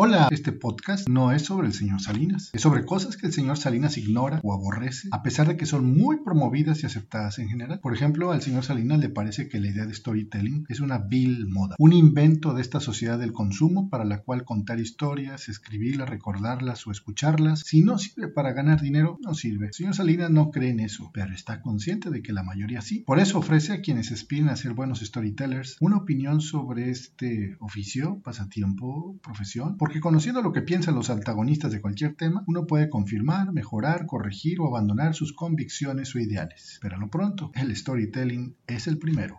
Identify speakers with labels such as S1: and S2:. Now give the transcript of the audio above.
S1: Hola, este podcast no es sobre el señor Salinas, es sobre cosas que el señor Salinas ignora o aborrece, a pesar de que son muy promovidas y aceptadas en general. Por ejemplo, al señor Salinas le parece que la idea de storytelling es una vil moda, un invento de esta sociedad del consumo para la cual contar historias, escribirlas, recordarlas o escucharlas, si no sirve para ganar dinero, no sirve. El señor Salinas no cree en eso, pero está consciente de que la mayoría sí. Por eso ofrece a quienes aspiren a ser buenos storytellers una opinión sobre este oficio, pasatiempo, profesión, porque conociendo lo que piensan los antagonistas de cualquier tema, uno puede confirmar, mejorar, corregir o abandonar sus convicciones o ideales. Pero a lo pronto, el storytelling es el primero.